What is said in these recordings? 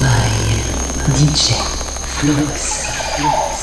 by DJ Flux. Flux.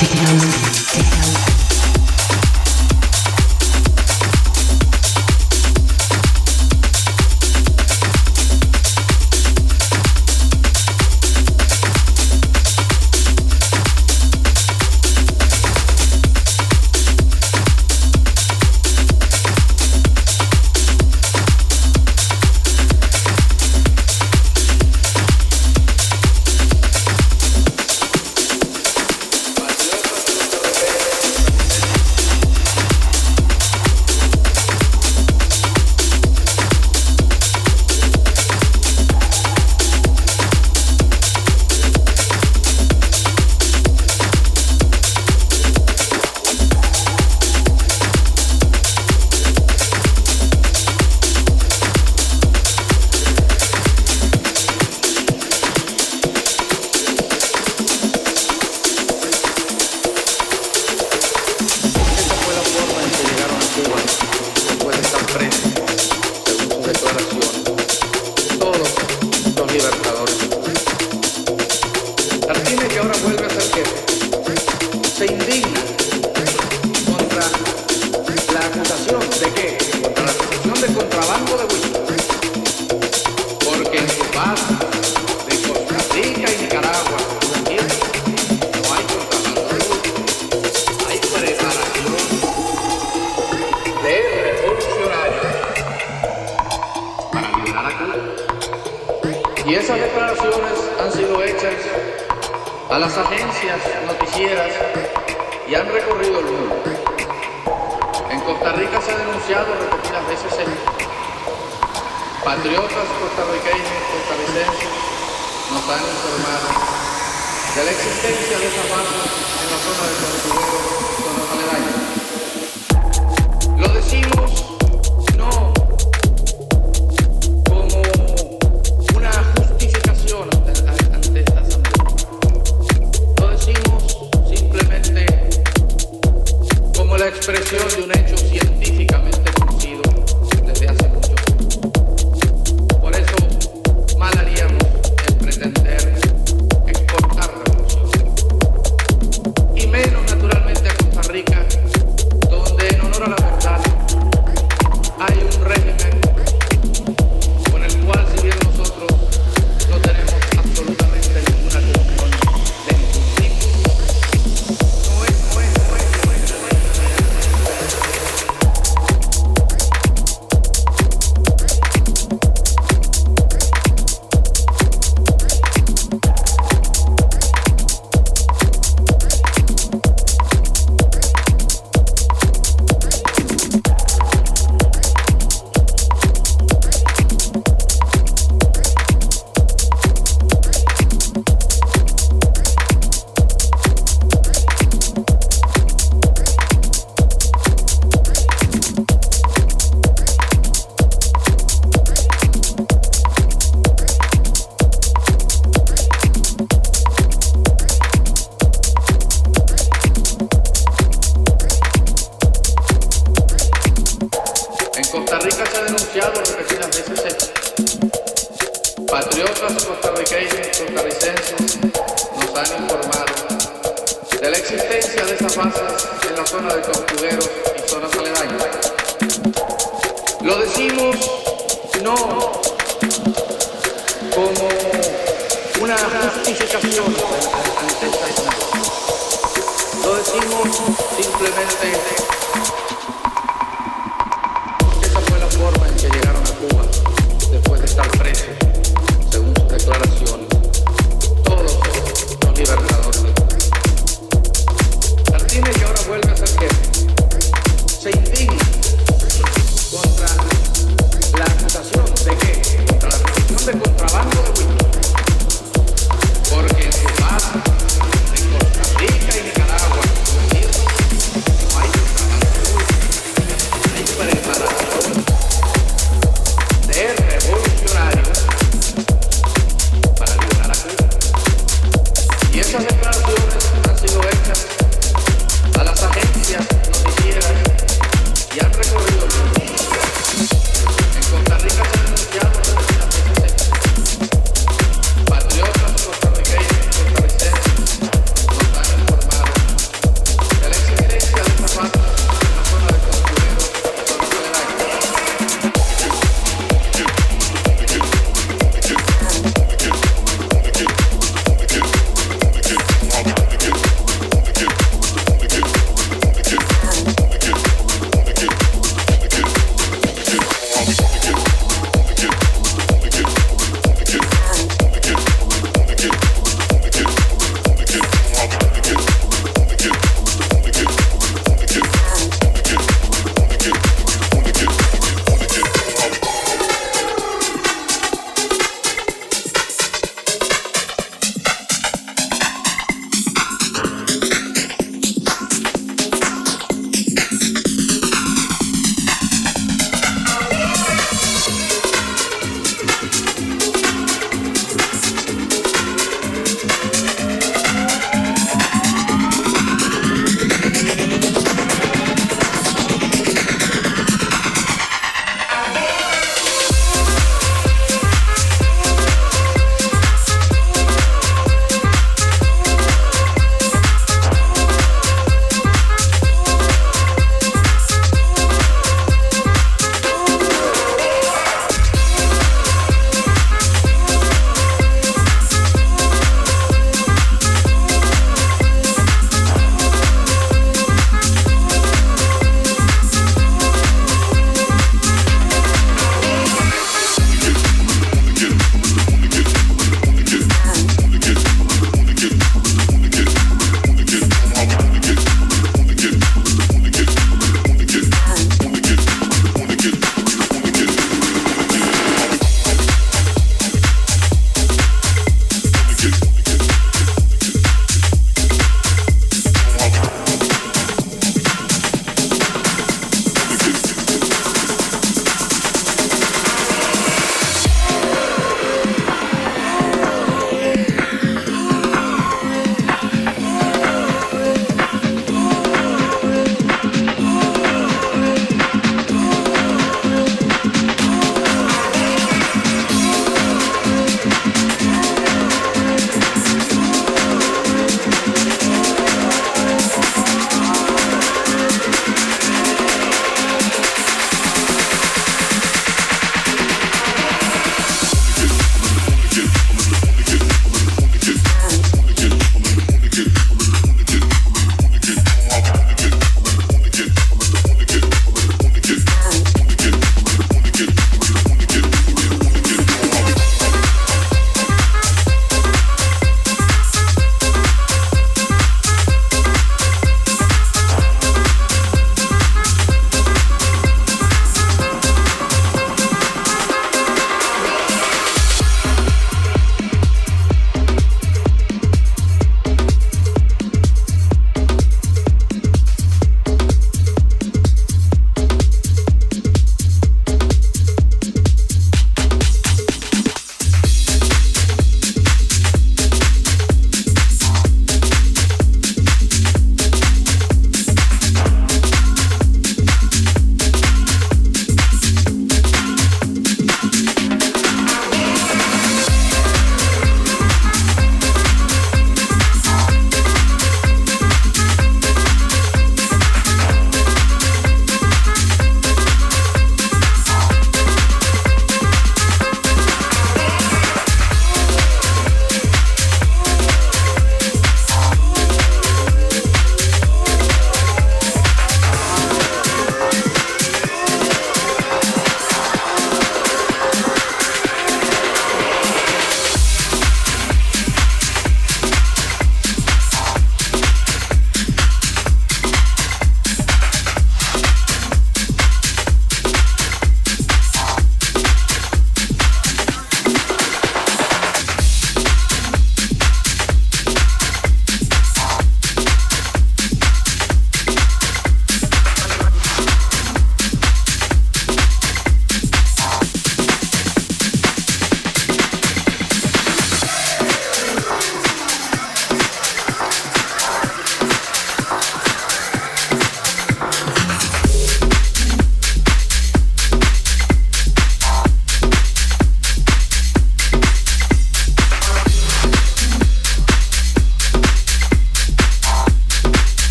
take it techno.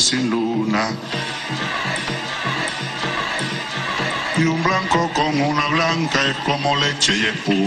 Sin luna. Y un blanco con una blanca es como leche y espuma.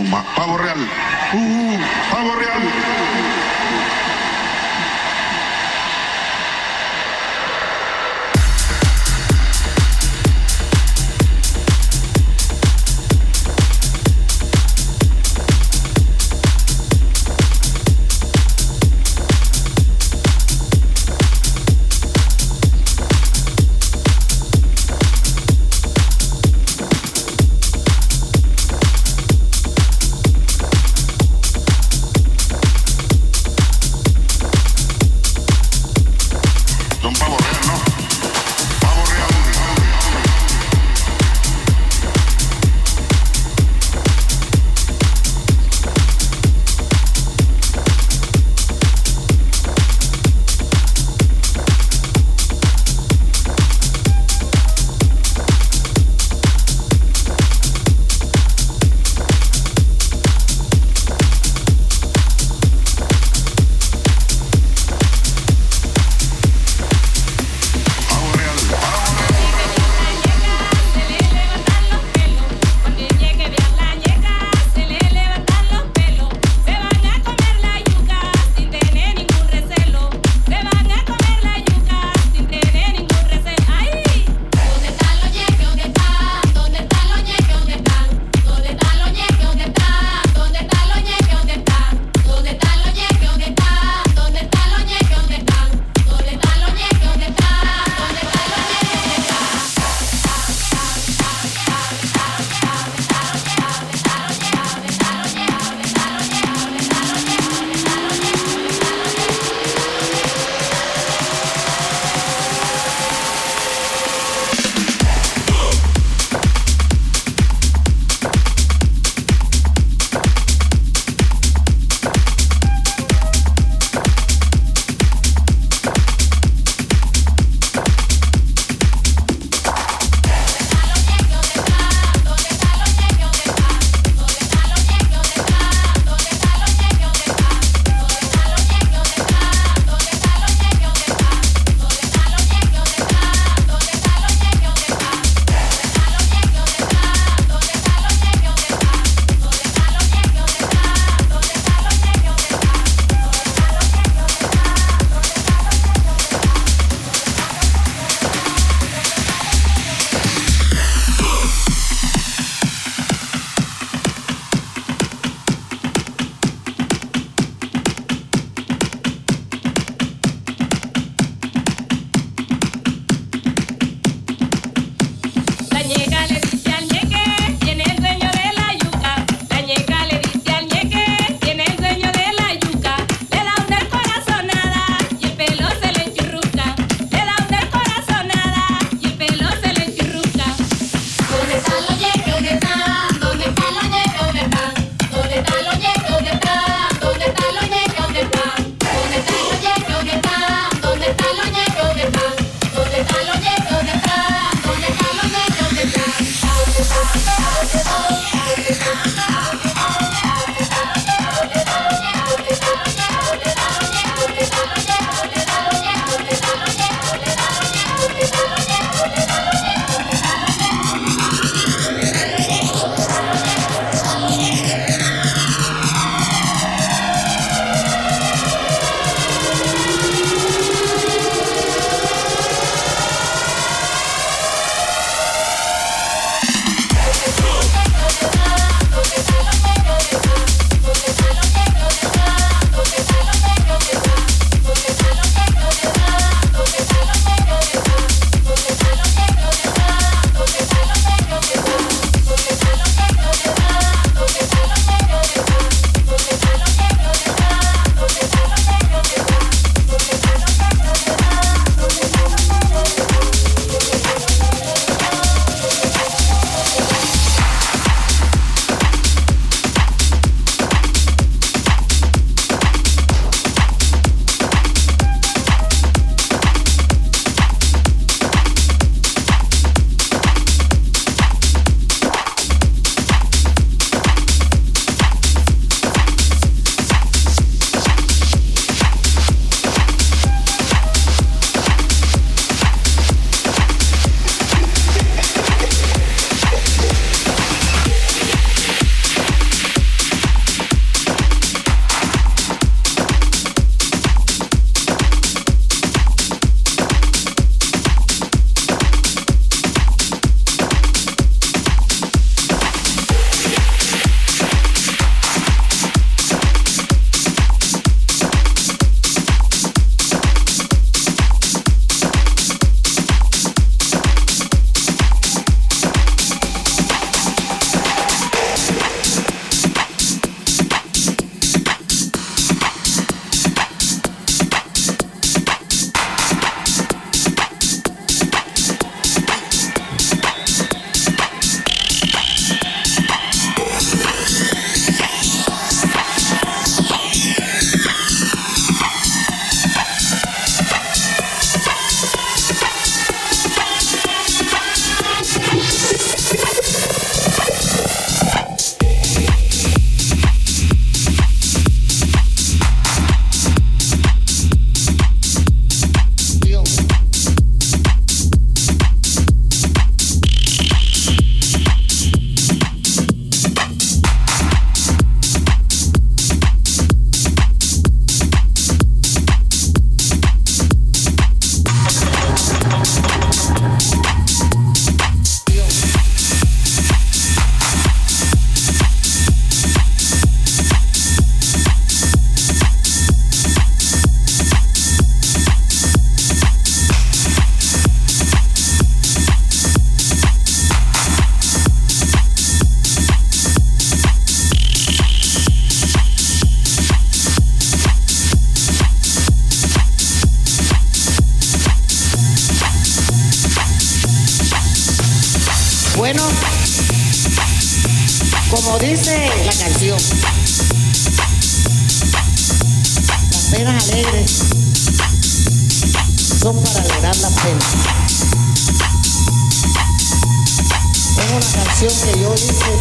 Que yo hice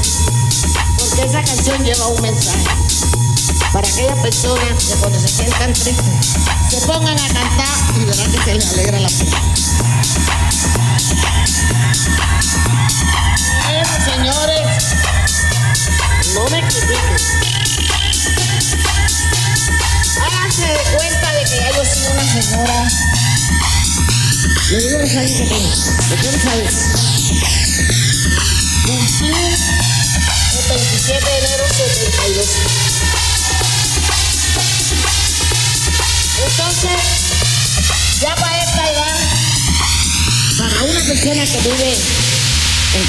porque esa canción lleva un mensaje para aquellas personas que cuando se sientan tristes se pongan a cantar y verán que se les alegra la pena. Bueno, señores, no me critiquen. Háganse de cuenta de que ya yo soy una señora. Le digo los años que tengo. ¿De? Cumplí el 27 de enero 72. Entonces, ya para esta edad, para una persona que vive en